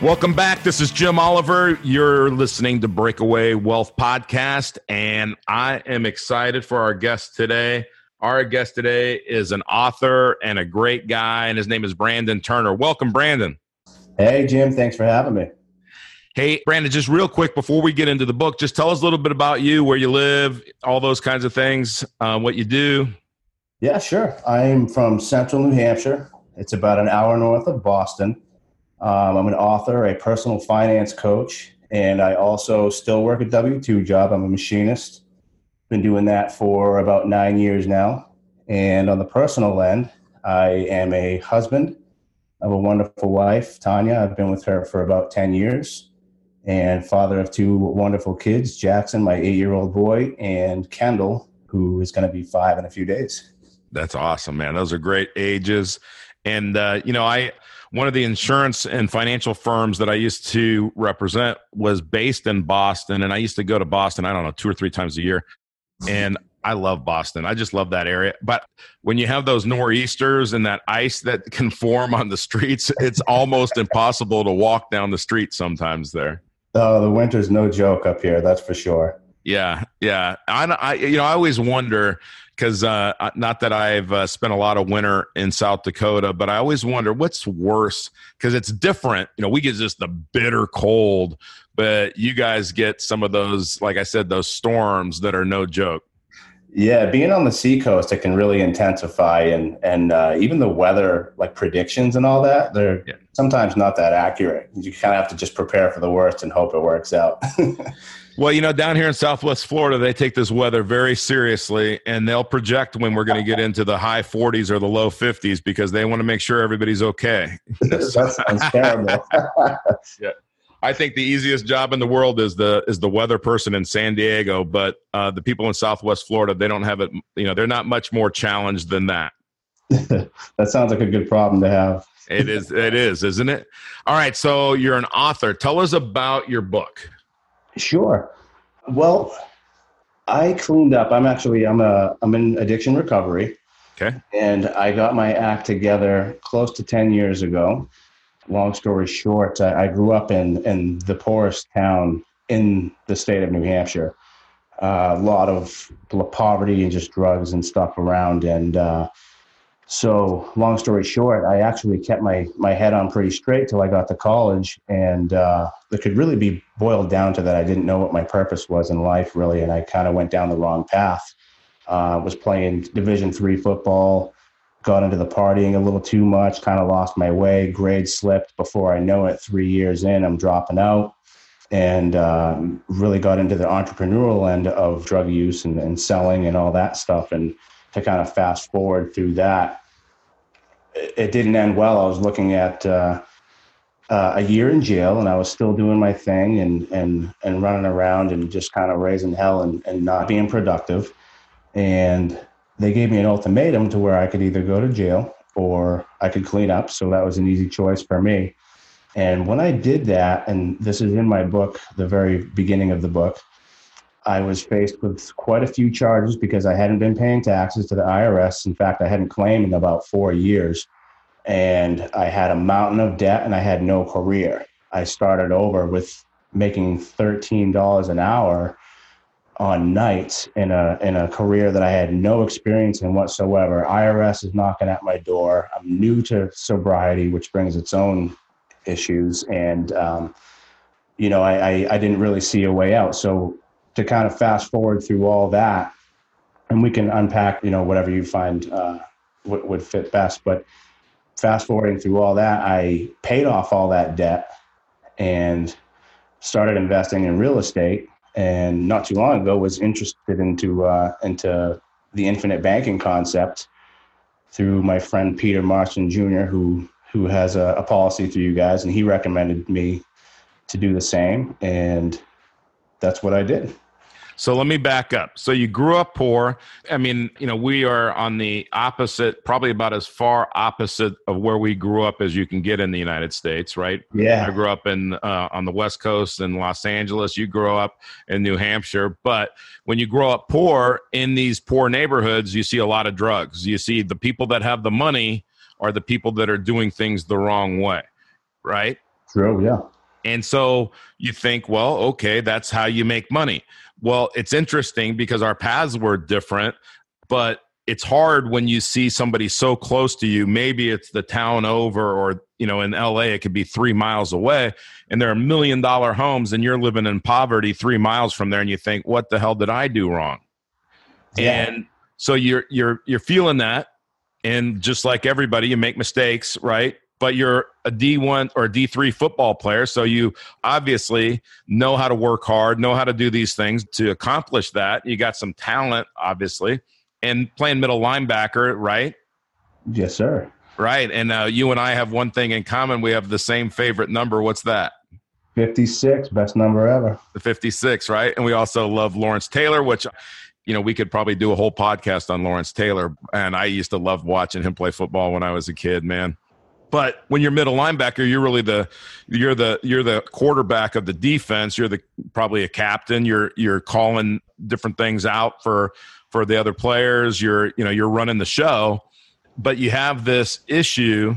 Welcome back. This is Jim Oliver. You're listening to Breakaway Wealth Podcast, and I am excited for our guest today. Our guest today is an author and a great guy, and his name is Brandon Turner. Welcome, Brandon. Hey, Jim. Thanks for having me. Hey, Brandon, just real quick before we get into the book, just tell us a little bit about you, where you live, all those kinds of things, uh, what you do. Yeah, sure. I'm from central New Hampshire. It's about an hour north of Boston. Um, I'm an author, a personal finance coach, and I also still work a W 2 job. I'm a machinist. Been doing that for about nine years now. And on the personal end, I am a husband. I have a wonderful wife, Tanya. I've been with her for about 10 years. And father of two wonderful kids Jackson, my eight year old boy, and Kendall, who is going to be five in a few days. That's awesome, man. Those are great ages. And, uh, you know, I, one of the insurance and financial firms that I used to represent was based in Boston. And I used to go to Boston, I don't know, two or three times a year. Mm-hmm. And I love Boston. I just love that area. But when you have those nor'easters and that ice that can form on the streets, it's almost impossible to walk down the street sometimes there. Oh, the winter's no joke up here, that's for sure. Yeah, yeah. I, I you know, I always wonder because uh, not that I've uh, spent a lot of winter in South Dakota, but I always wonder what's worse because it's different. You know, we get just the bitter cold, but you guys get some of those, like I said, those storms that are no joke. Yeah, being on the seacoast, it can really intensify, and and uh, even the weather, like predictions and all that, they're yeah. sometimes not that accurate. You kind of have to just prepare for the worst and hope it works out. Well, you know, down here in Southwest Florida, they take this weather very seriously, and they'll project when we're going to get into the high 40s or the low 50s because they want to make sure everybody's okay. that sounds terrible. yeah. I think the easiest job in the world is the is the weather person in San Diego, but uh, the people in Southwest Florida they don't have it. You know, they're not much more challenged than that. that sounds like a good problem to have. it is. It is, isn't it? All right. So you're an author. Tell us about your book. Sure. Well, I cleaned up. I'm actually I'm a I'm in addiction recovery. Okay. And I got my act together close to 10 years ago. Long story short, I, I grew up in in the poorest town in the state of New Hampshire. Uh, a lot of poverty and just drugs and stuff around and uh, so long story short i actually kept my my head on pretty straight till i got to college and uh, it could really be boiled down to that i didn't know what my purpose was in life really and i kind of went down the wrong path. Uh, was playing division three football got into the partying a little too much kind of lost my way grades slipped. Before i know it three years in i'm dropping out and um, really got into the entrepreneurial end of drug use and, and selling and all that stuff and to kind of fast forward through that, it didn't end well. I was looking at uh, uh, a year in jail, and I was still doing my thing and and and running around and just kind of raising hell and, and not being productive. And they gave me an ultimatum to where I could either go to jail or I could clean up. So that was an easy choice for me. And when I did that, and this is in my book, the very beginning of the book, I was faced with quite a few charges because I hadn't been paying taxes to the IRS. In fact, I hadn't claimed in about four years. And I had a mountain of debt and I had no career. I started over with making $13 an hour on nights in a in a career that I had no experience in whatsoever. IRS is knocking at my door. I'm new to sobriety, which brings its own issues, and um, you know I, I, I didn't really see a way out. So to kind of fast forward through all that, and we can unpack, you know, whatever you find uh, would, would fit best. But fast forwarding through all that, I paid off all that debt and started investing in real estate. And not too long ago, was interested into uh, into the infinite banking concept through my friend Peter Marston Jr., who who has a, a policy through you guys, and he recommended me to do the same, and that's what I did. So let me back up. So you grew up poor. I mean, you know, we are on the opposite, probably about as far opposite of where we grew up as you can get in the United States, right? Yeah. I grew up in uh, on the West Coast in Los Angeles. You grew up in New Hampshire. But when you grow up poor in these poor neighborhoods, you see a lot of drugs. You see the people that have the money are the people that are doing things the wrong way, right? True. Yeah. And so you think, well, okay, that's how you make money. Well, it's interesting because our paths were different, but it's hard when you see somebody so close to you. Maybe it's the town over, or, you know, in LA, it could be three miles away, and there are million dollar homes, and you're living in poverty three miles from there, and you think, what the hell did I do wrong? Yeah. And so you're you're you're feeling that, and just like everybody, you make mistakes, right? But you're a D1 or D3 football player. So you obviously know how to work hard, know how to do these things to accomplish that. You got some talent, obviously, and playing middle linebacker, right? Yes, sir. Right. And uh, you and I have one thing in common. We have the same favorite number. What's that? 56, best number ever. The 56, right? And we also love Lawrence Taylor, which you know, we could probably do a whole podcast on Lawrence Taylor. And I used to love watching him play football when I was a kid, man. But when you're middle linebacker, you're really the you're the you're the quarterback of the defense. You're the probably a captain. You're you're calling different things out for for the other players. You're you know you're running the show, but you have this issue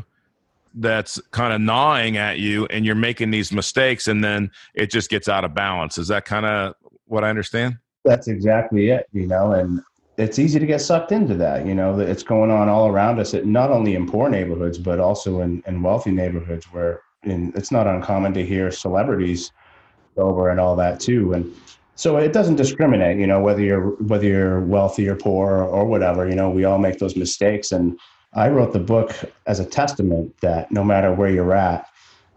that's kind of gnawing at you, and you're making these mistakes, and then it just gets out of balance. Is that kind of what I understand? That's exactly it. You know, and it's easy to get sucked into that. You know, it's going on all around us, not only in poor neighborhoods, but also in, in wealthy neighborhoods where in, it's not uncommon to hear celebrities over and all that too. And so it doesn't discriminate, you know, whether you're whether you're wealthy or poor or, or whatever. You know, we all make those mistakes. And I wrote the book as a testament that no matter where you're at,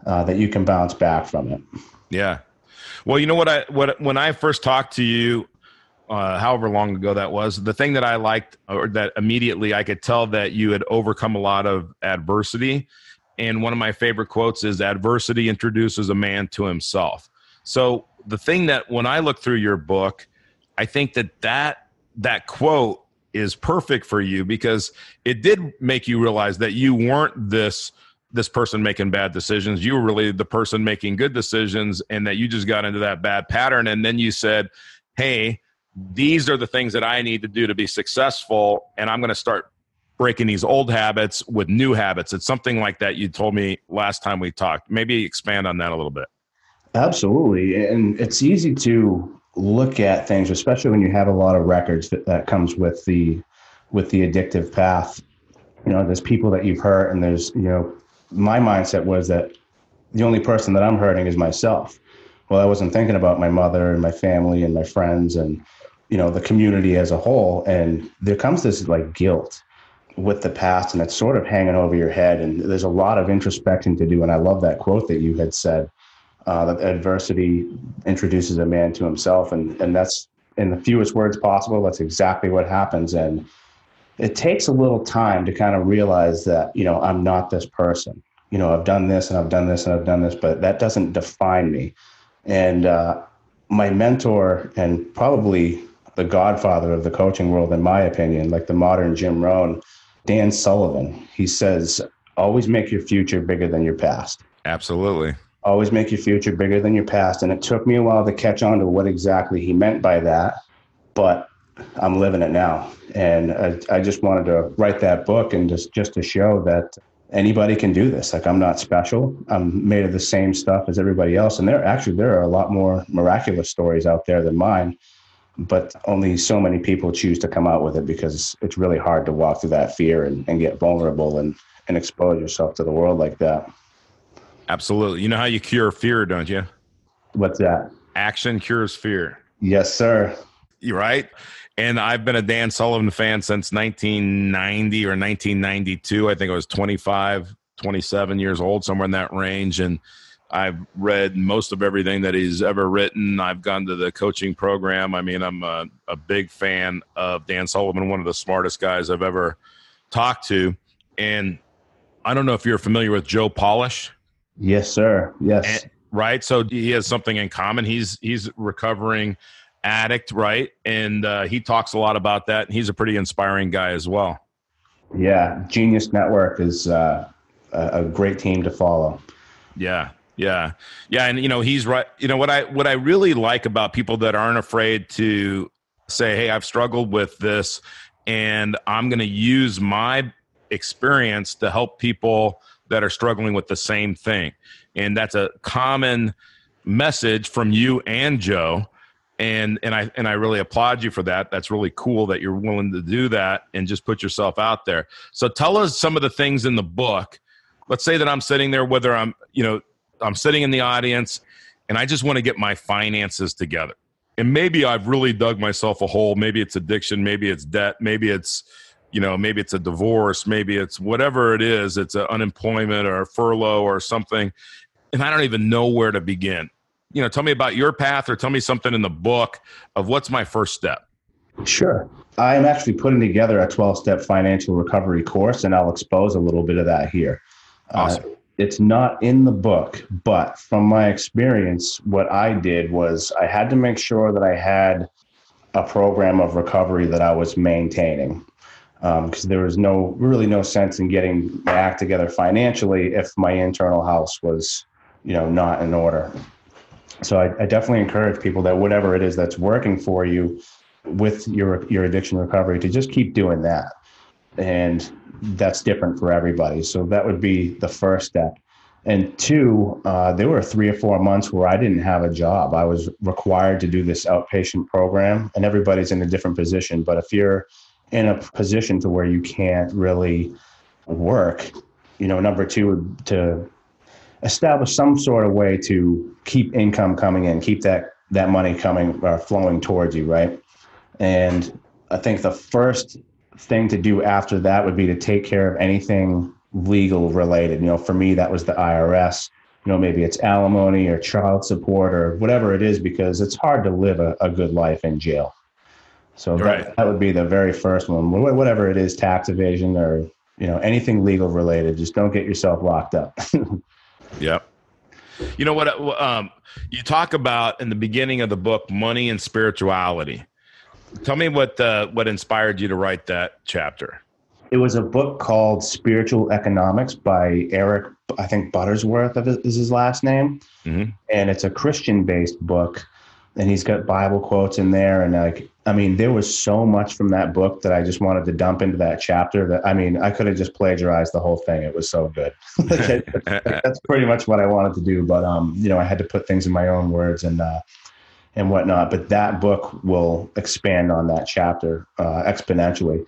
uh, that you can bounce back from it. Yeah. Well, you know what I what when I first talked to you, uh, however long ago that was. The thing that I liked, or that immediately I could tell that you had overcome a lot of adversity. And one of my favorite quotes is adversity introduces a man to himself. So the thing that when I look through your book, I think that that, that quote is perfect for you because it did make you realize that you weren't this this person making bad decisions you were really the person making good decisions and that you just got into that bad pattern and then you said hey these are the things that I need to do to be successful. And I'm going to start breaking these old habits with new habits. It's something like that you told me last time we talked. Maybe expand on that a little bit. Absolutely. And it's easy to look at things, especially when you have a lot of records that, that comes with the with the addictive path. You know, there's people that you've hurt and there's, you know, my mindset was that the only person that I'm hurting is myself. Well, I wasn't thinking about my mother and my family and my friends and you know the community as a whole and there comes this like guilt with the past and it's sort of hanging over your head and there's a lot of introspection to do and i love that quote that you had said uh, that adversity introduces a man to himself and and that's in the fewest words possible that's exactly what happens and it takes a little time to kind of realize that you know i'm not this person. You know i've done this and i've done this and i've done this but that doesn't define me. And uh, my mentor and probably the godfather of the coaching world, in my opinion, like the modern Jim Rohn, Dan Sullivan. He says, always make your future bigger than your past. Absolutely. Always make your future bigger than your past. And it took me a while to catch on to what exactly he meant by that, but I'm living it now. And I, I just wanted to write that book and just, just to show that anybody can do this. Like I'm not special. I'm made of the same stuff as everybody else. And there actually there are a lot more miraculous stories out there than mine but only so many people choose to come out with it because it's really hard to walk through that fear and, and get vulnerable and, and expose yourself to the world like that. Absolutely. You know how you cure fear, don't you? What's that? Action cures fear. Yes, sir. You're right. And I've been a Dan Sullivan fan since 1990 or 1992. I think I was 25, 27 years old, somewhere in that range. And I've read most of everything that he's ever written. I've gone to the coaching program. I mean, I'm a, a, big fan of Dan Sullivan, one of the smartest guys I've ever talked to. And I don't know if you're familiar with Joe Polish. Yes, sir. Yes. And, right. So he has something in common. He's he's recovering addict, right? And uh, he talks a lot about that. And he's a pretty inspiring guy as well. Yeah, Genius Network is uh, a, a great team to follow. Yeah, yeah, yeah, and you know he's right. You know what I what I really like about people that aren't afraid to say, "Hey, I've struggled with this, and I'm to use my experience to help people that are struggling with the same thing." And that's a common message from you and Joe and and I and I really applaud you for that. That's really cool that you're willing to do that and just put yourself out there. So tell us some of the things in the book. Let's say that I'm sitting there, whether I'm you know I'm sitting in the audience, and I just want to get my finances together. And maybe I've really dug myself a hole. Maybe it's addiction. Maybe it's debt. Maybe it's you know maybe it's a divorce. Maybe it's whatever it is. It's an unemployment or a furlough or something, and I don't even know where to begin you know, tell me about your path or tell me something in the book of what's my first step. Sure. I'm actually putting together a 12 step financial recovery course, and I'll expose a little bit of that here. Uh, awesome. Uh, it's not in the book, but from my experience, what I did was I had to make sure that I had a program of recovery that I was maintaining. Because um, there was no really no sense in getting my act together financially if my internal house was, you know, not in order so I, I, definitely encourage people that whatever it is that's working for you with your your addiction recovery to just keep doing that and that's different for everybody. So that would be the first step. And two uh, there were three or four months where i didn't have a job. I was required to do this outpatient program and everybody's in a different position. But if you're in a position to where you can't really work you know number two to establish some sort of way to keep income coming in, keep that that money coming or flowing towards you, right? And I think the first thing to do after that would be to take care of anything legal related. You know, for me, that was the IRS. You know, maybe it's alimony or child support or whatever it is, because it's hard to live a, a good life in jail. So right. that, that would be the very first one. Whatever it is, tax evasion or you know anything legal related, just don't get yourself locked up. Yep. You know what? Uh, um, you talk about in the beginning of the book, money and spirituality. Tell me what uh, what inspired you to write that chapter. It was a book called Spiritual Economics by Eric, I think Buttersworth is his last name, mm-hmm. and it's a Christian based book and he's got Bible quotes in there. And like, I mean, there was so much from that book that I just wanted to dump into that chapter that, I mean, I could have just plagiarized the whole thing. It was so good. that's pretty much what I wanted to do. But, um, you know, I had to put things in my own words and, uh, and whatnot. But that book will expand on that chapter uh, exponentially.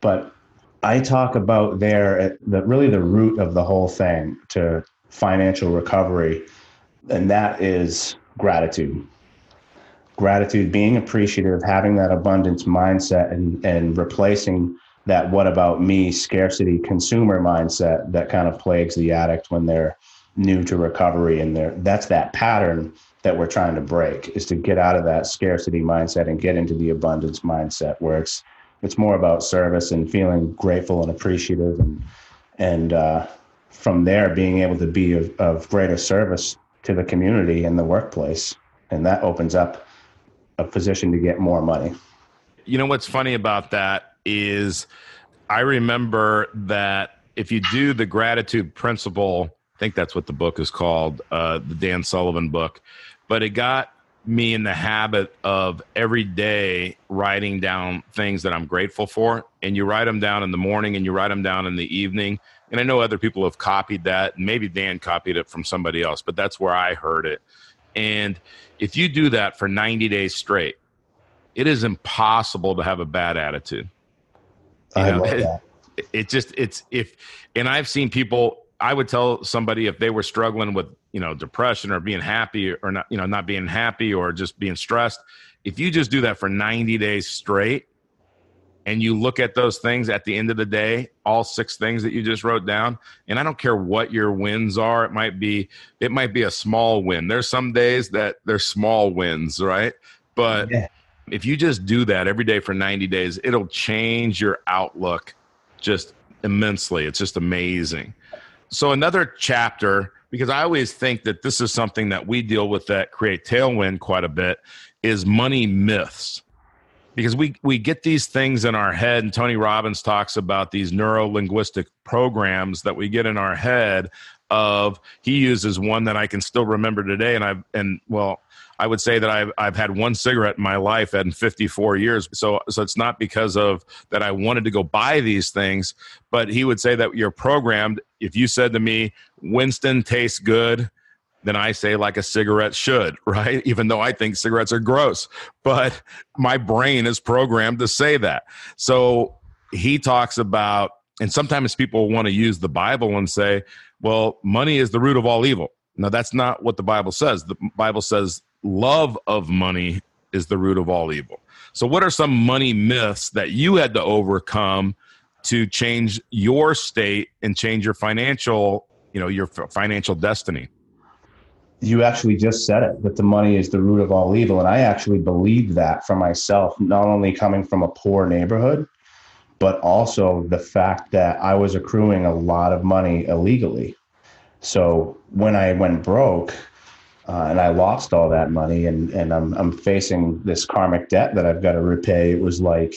But I talk about there the, really the root of the whole thing to financial recovery, and that is gratitude gratitude, being appreciative, having that abundance mindset, and and replacing that "what about me" scarcity consumer mindset that kind of plagues the addict when they're new to recovery, and they're that's that pattern that we're trying to break is to get out of that scarcity mindset and get into the abundance mindset where it's it's more about service and feeling grateful and appreciative and and uh, from there being able to be of, of greater service to the community and the workplace and that opens up a position to get more money. You know what's funny about that is I remember that if you do the gratitude principle, I think that's what the book is called, uh, the Dan Sullivan book, but it got me in the habit of every day writing down things that I'm grateful for. And you write them down in the morning and you write them down in the evening. And I know other people have copied that. Maybe Dan copied it from somebody else, but that's where I heard it. And if you do that for 90 days straight, it is impossible to have a bad attitude. You I know, love that. It, it just it's if and I've seen people I would tell somebody if they were struggling with, you know, depression or being happy or not, you know, not being happy or just being stressed, if you just do that for 90 days straight, and you look at those things at the end of the day, all six things that you just wrote down, and I don't care what your wins are, it might be it might be a small win. There's some days that there's small wins, right? But yeah. if you just do that every day for 90 days, it'll change your outlook just immensely. It's just amazing. So another chapter because I always think that this is something that we deal with that Create Tailwind quite a bit is money myths. Because we we get these things in our head and Tony Robbins talks about these neuro linguistic programs that we get in our head of he uses one that I can still remember today and I've and well I would say that I've I've had one cigarette in my life in 54 years so so it's not because of that I wanted to go buy these things but he would say that you're programmed if you said to me Winston tastes good then I say like a cigarette should, right? Even though I think cigarettes are gross, but my brain is programmed to say that. So he talks about, and sometimes people want to use the Bible and say, well, money is the root of all evil. Now, that's not what the Bible says. The Bible says love of money is the root of all evil. So, what are some money myths that you had to overcome to change your state and change your financial, you know, your financial destiny? you actually just said it that the money is the root of all evil and i actually believe that for myself not only coming from a poor neighborhood but also the fact that i was accruing a lot of money illegally so when i went broke uh, and i lost all that money and, and I'm, I'm facing this karmic debt that i've got to repay. It was like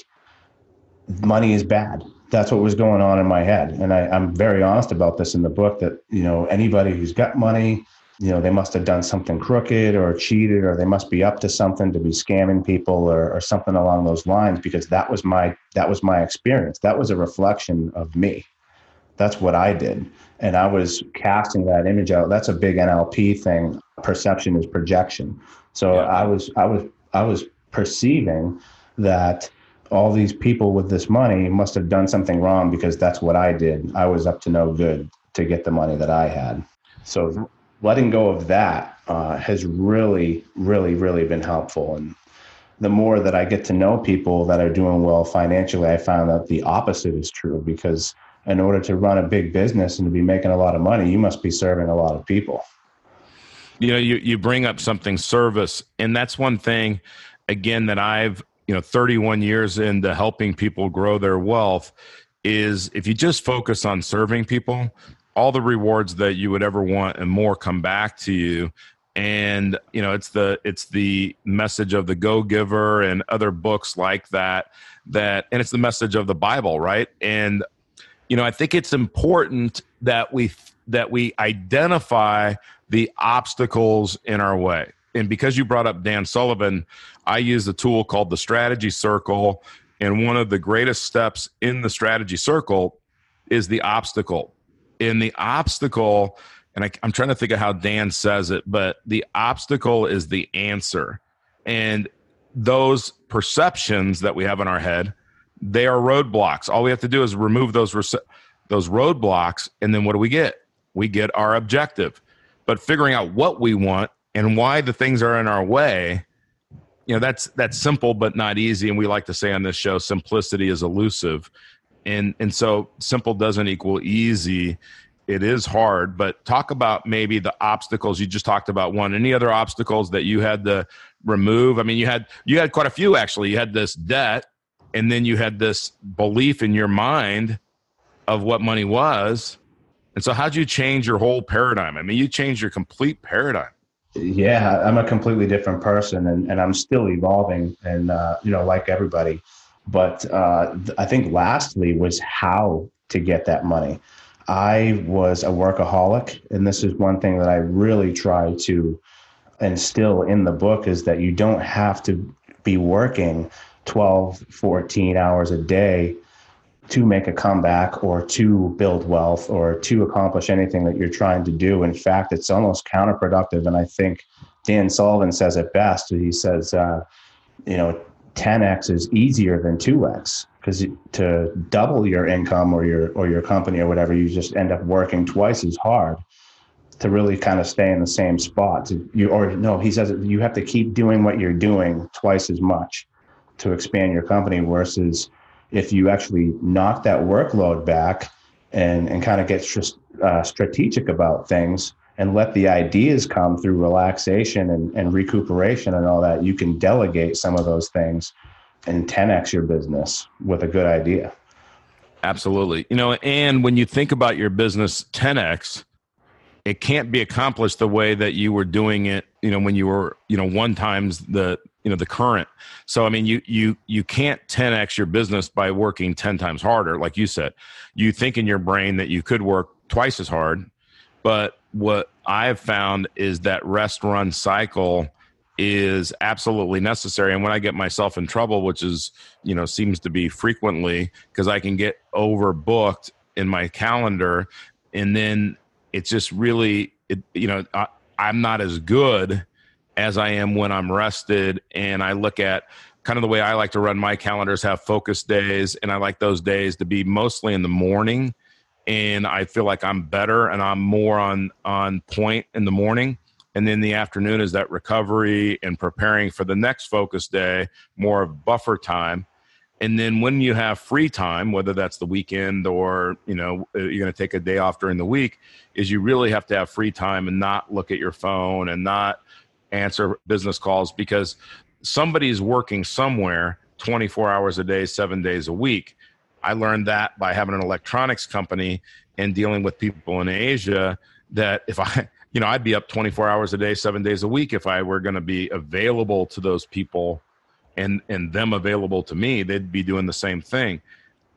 money is bad. That's what was going on in my head. And I, i'm very honest about this in the book that you know anybody who's got money you know they must have done something crooked or cheated or they must be up to something to be scamming people or, or something along those lines because that was my that was my experience. That was a reflection of me. That's what i did. And i was casting that image out. That's a big nlp thing perception is projection so yeah. i was i was i was perceiving that all these people with this money must have done something wrong because that's what i did i was up to no good to get the money that i had so letting go of that uh, has really, really, really been helpful. And the more that I get to know people that are doing well financially, I found that the opposite is true because in order to run a big business and to be making a lot of money, you must be serving a lot of people. You know, you, you bring up something service, and that's one thing, again, that I've, you know, 31 years into helping people grow their wealth is if you just focus on serving people, all the rewards that you would ever want and more come back to you. And you know it's the it's the message of the go giver and other books like that that and it's the message of the bible right? And you know i think it's important that we that we identify the obstacles in our way and because you brought up dan sullivan i use a tool called the strategy circle and one of the greatest steps in the strategy circle is the obstacle in the obstacle, and I, I'm trying to think of how Dan says it, but the obstacle is the answer. And those perceptions that we have in our head, they are roadblocks. All we have to do is remove those those roadblocks, and then what do we get? We get our objective. But figuring out what we want and why the things are in our way, you know, that's that's simple but not easy. And we like to say on this show, simplicity is elusive. And and so simple doesn't equal easy. It is hard but talk about maybe the obstacles you just talked about. One any other obstacles that you had to remove? I mean you had you had quite a few actually. You had this debt and then you had this belief in your mind of what money was and so how'd you change your whole paradigm? I mean you changed your complete paradigm. Yeah i'm a completely different person and, and i'm still evolving and uh, you know like everybody. But uh, I think lastly was how to get that money. I was a workaholic, and this is one thing that I really try to instill in the book is that you don't have to be working 12, 14 hours a day to make a comeback or to build wealth or to accomplish anything that you're trying to do. In fact, it's almost counterproductive. And I think Dan Sullivan says it best. He says, uh, you know, 10x is easier than 2x because to double your income or your or your company or whatever you just end up working twice as hard to really kind of stay in the same spot to, you or no he says you have to keep doing what you're doing twice as much to expand your company versus if you actually knock that workload back and and kind of get uh, strategic about things and let the ideas come through relaxation and, and recuperation and all that, you can delegate some of those things and 10x your business with a good idea. Absolutely. You know, and when you think about your business 10x, it can't be accomplished the way that you were doing it, you know, when you were, you know, one times the you know the current. So i mean you you you can't 10x your business by working 10 times harder like you said. You think in your brain that you could work twice as hard but what i've found is that rest run cycle is absolutely necessary. And when i get myself in trouble which is you know seems to be frequently because i can get overbooked in my calendar and then it's just really it, you know I, i'm not as good as i am when i'm rested and i look at kind of the way i like to run my calendars have focus days and i like those days to be mostly in the morning and i feel like i'm better and i'm more on on point in the morning. And then the afternoon is that recovery and preparing for the next focus day more of buffer time. And then when you have free time whether that's the weekend or you know uh, you're going to take a day off during the week is you really have to have free time and not look at your phone and not answer business calls because somebody's working somewhere 24 hours a day 7 days a week i learned that by having an electronics company and dealing with people in asia that if i you know, I'd be up 24 hours a day, seven days a week if I were going to be available to those people and, and them available to me, they'd be doing the same thing.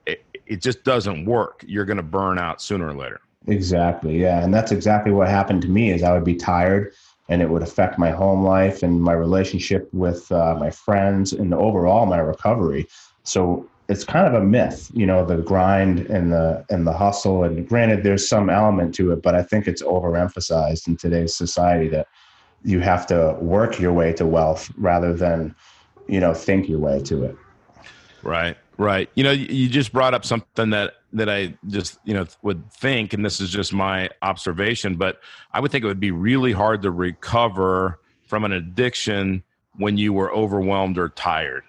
It, it just doesn't work. You're going to burn out sooner or later. Exactly. Yeah. And that's exactly what happened to me is I would be tired and it would affect my home life and my relationship with uh, my friends and overall my recovery. So it's kind of a myth, you know, the grind and the and the hustle. And granted, there's some element to it, but I think it's overemphasized in today's society that you have to work your way to wealth rather than, you know, think your way to it. Right, right. You know, you just brought up something that that I just you know would think, and this is just my observation, but I would think it would be really hard to recover from an addiction when you were overwhelmed or tired.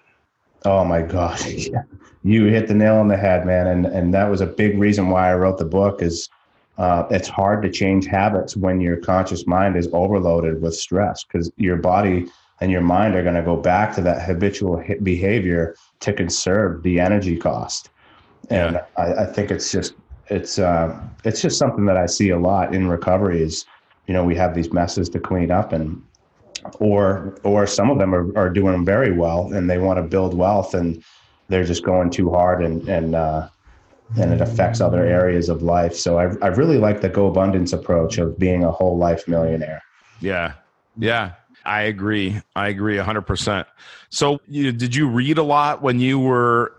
Oh my God. you hit the nail on the head, man. And, and that was a big reason why I wrote the book is uh, it's hard to change habits when your conscious mind is overloaded with stress because your body and your mind are going to go back to that habitual behavior to conserve the energy cost. And yeah. I, I, think it's just, it's, uh, it's just something that I see a lot in recovery is, you know, we have these messes to clean up and or or some of them are, are doing very well and they want to build wealth and they're just going too hard and and uh, and it affects other areas of life. So I I really like the Go Abundance approach of being a whole life millionaire. Yeah, yeah, I agree. I agree hundred percent. So you, did you read a lot when you were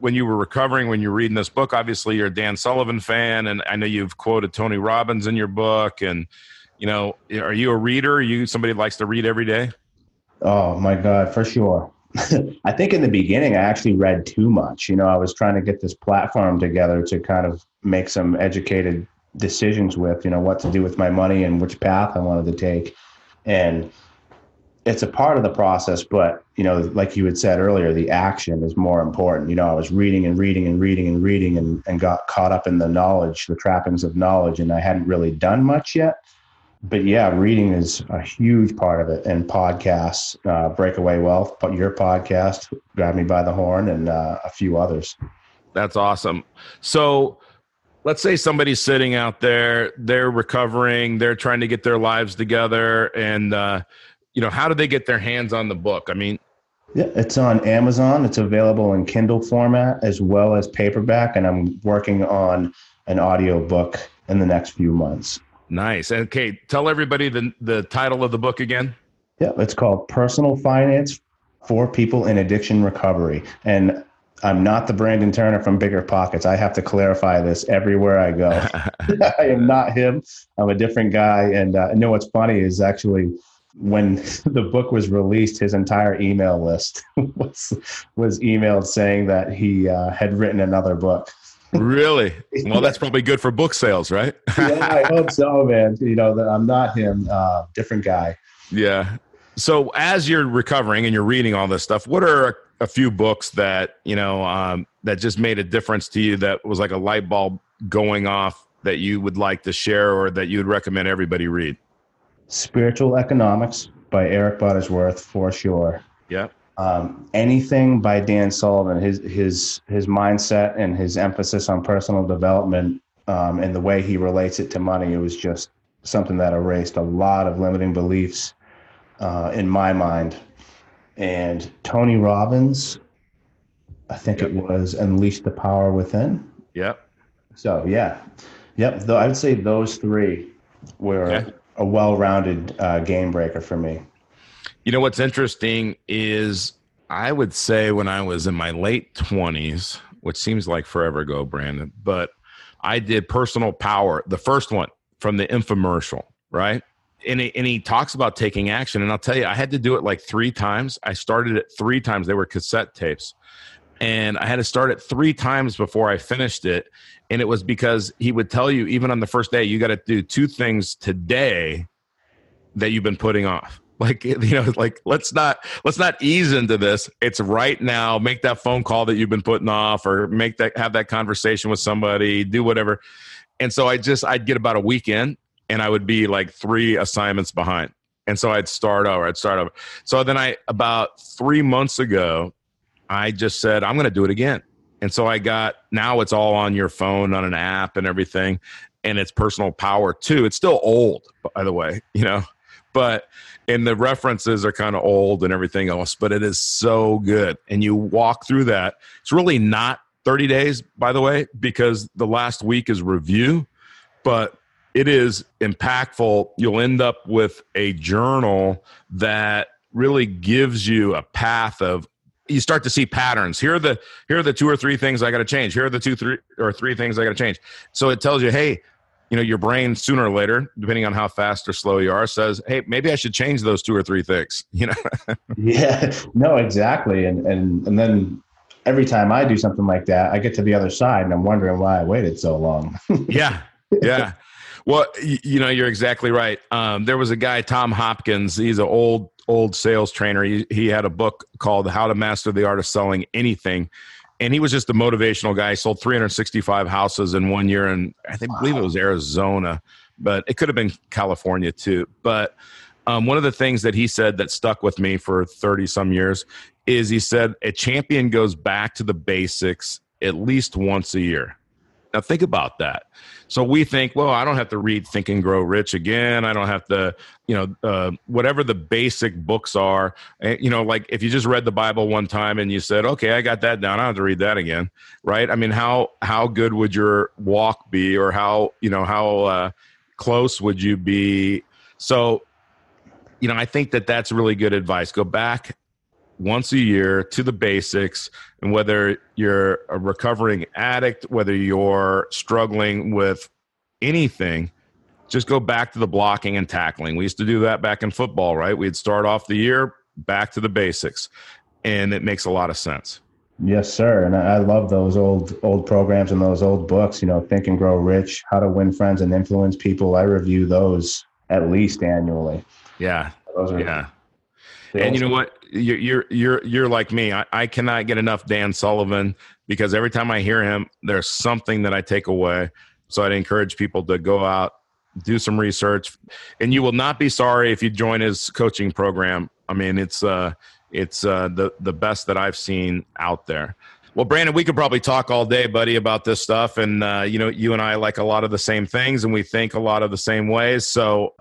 when you were recovering when you're reading this book? Obviously, you're a Dan Sullivan fan, and I know you've quoted Tony Robbins in your book and you know, are you a reader? Are you somebody likes to read every day? Oh my God, for sure. I think in the beginning, I actually read too much. You know, I was trying to get this platform together to kind of make some educated decisions with, you know, what to do with my money and which path I wanted to take. And it's a part of the process, but, you know, like you had said earlier, the action is more important. You know, I was reading and reading and reading and reading and, and got caught up in the knowledge, the trappings of knowledge, and I hadn't really done much yet but yeah, reading is a huge part of it, and podcasts, uh, Breakaway Wealth, your podcast, Grab Me by the Horn, and uh, a few others. That's awesome. So, let's say somebody's sitting out there, they're recovering, they're trying to get their lives together, and uh, you know, how do they get their hands on the book? I mean, yeah, it's on Amazon. It's available in Kindle format as well as paperback, and I'm working on an audio book in the next few months. Nice. Okay, tell everybody the the title of the book again. Yeah, it's called Personal Finance for People in Addiction Recovery. And I'm not the Brandon Turner from Bigger Pockets. I have to clarify this everywhere I go. I am not him. I'm a different guy. And uh, you know what's funny is actually when the book was released, his entire email list was was emailed saying that he uh, had written another book really? Well, that's probably good for book sales, right? yeah, I hope so, man. You know, that I'm not him, uh, different guy. Yeah. So as you're recovering and you're reading all this stuff, what are a, few books that you know um, that just made a difference to you? That was like a light bulb going off that you would like to share, or that you would recommend everybody read? Spiritual Economics by Eric Buttersworth, for sure. Yep um, anything by Dan Sullivan, his his his mindset and his emphasis on personal development um, and the way he relates it to money, it was just something that erased a lot of limiting beliefs uh, in my mind. and Tony Robbins. I think Yep. it was Unleash the Power Within. Yep. So yeah, yep. Though I would say those three were Okay. A well-rounded uh, game breaker for me. You know what's interesting is I would say when I was in my late 20s, which seems like forever ago, Brandon, but I did personal power, the first one from the infomercial, right? And he, and he talks about taking action. And I'll tell you, I had to do it like three times. I started it three times. They were cassette tapes. And I had to start it three times before I finished it. And it was because he would tell you, even on the first day, you got to do two things today that you've been putting off. Like you know like let's not let's not ease into this. It's right now. Make that phone call that you've been putting off or make that have that conversation with somebody do whatever. And so i just i'd get about a weekend and i would be like three assignments behind. And so i'd start over i'd start over. So then i about three months ago i just said i'm going to do it again. And so i got now it's all on your phone on an app and everything and it's personal power too. It's still old by the way you know but and the references are kind of old and everything else but it is so good. And you walk through that. It's really not 30 days by the way because the last week is review but it is impactful. You'll end up with a journal that really gives you a path of you start to see patterns. Here are the here are the two or three things i got to change. Here are the two three or three things i got to change. So it tells you hey you know your brain sooner or later depending on how fast or slow you are says hey maybe i should change those two or three things you know? Yeah, no, exactly. And and and then every time I do something like that, I get to the other side and I'm wondering why I waited so long. yeah yeah. Well you know you're exactly right. Um, there was a guy tom hopkins he's an old old sales trainer. He, he had a book called how to master the art of selling anything. And he was just a motivational guy. He sold 365 houses in one year and i think believe it was arizona but it could have been california too. But um, one of the things that he said that stuck with me for 30 some years is he said a champion goes back to the basics at least once a year now think about that. So we think, well, I don't have to read Think and Grow Rich again. I don't have to, you know, uh, whatever the basic books are. eh, You know, like if you just read the Bible one time and you said, okay, I got that down. I don't have to read that again, right? I mean, how how good would your walk be, or how you know how uh, close would you be? So, you know, I think that that's really good advice. Go back once a year to the basics and whether you're a recovering addict whether you're struggling with anything just go back to the blocking and tackling we used to do that back in football right we'd start off the year back to the basics and it makes a lot of sense yes, sir. And I love those old old programs and those old books. You know, Think and Grow Rich, How to Win Friends and Influence People. I review those at least annually. yeah Those are yeah and you know what you're you're you're, you're like me. I, I cannot get enough dan sullivan because every time i hear him there's something that i take away. So i'd encourage people to go out do some research. And you will not be sorry if you join his coaching program. I mean it's uh it's uh the the best that i've seen out there. Well brandon we could probably talk all day buddy about this stuff. And uh you know you and i like a lot of the same things and we think a lot of the same ways. So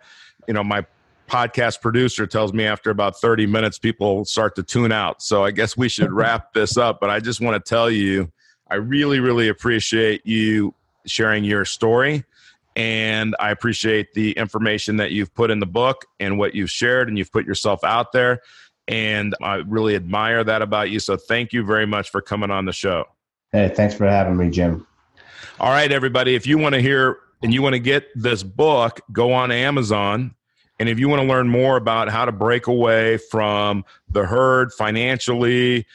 you know my podcast producer tells me after about 30 minutes people start to tune out so i guess we should wrap this up but i just want to tell you i really really appreciate you sharing your story and i appreciate the information that you've put in the book and what you've shared and you've put yourself out there and i really admire that about you so thank you very much for coming on the show Hey, thanks for having me, Jim. all right, everybody. If you want to hear and you want to get this book, go on Amazon. And if you want to learn more about how to break away from the herd financially,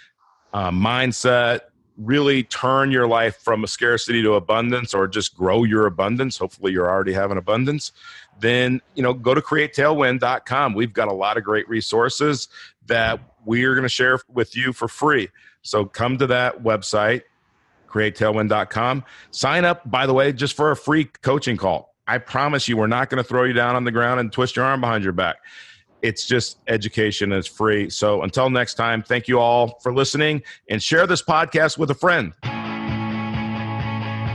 uh, mindset, really turn your life from a scarcity to abundance or just grow your abundance, hopefully you're already having abundance, then, you know, go to createtailwind.com. We've got a lot of great resources that we are going to share with you for free. So come to that website, createtailwind.com. Sign up, by the way, just for a free coaching call. I promise you, we're not going to throw you down on the ground and twist your arm behind your back. It's just education is free. So until next time, thank you all for listening and share this podcast with a friend.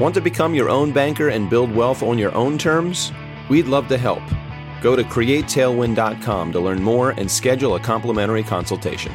Want to become your own banker and build wealth on your own terms? We'd love to help. Go to createtailwind.com to learn more and schedule a complimentary consultation.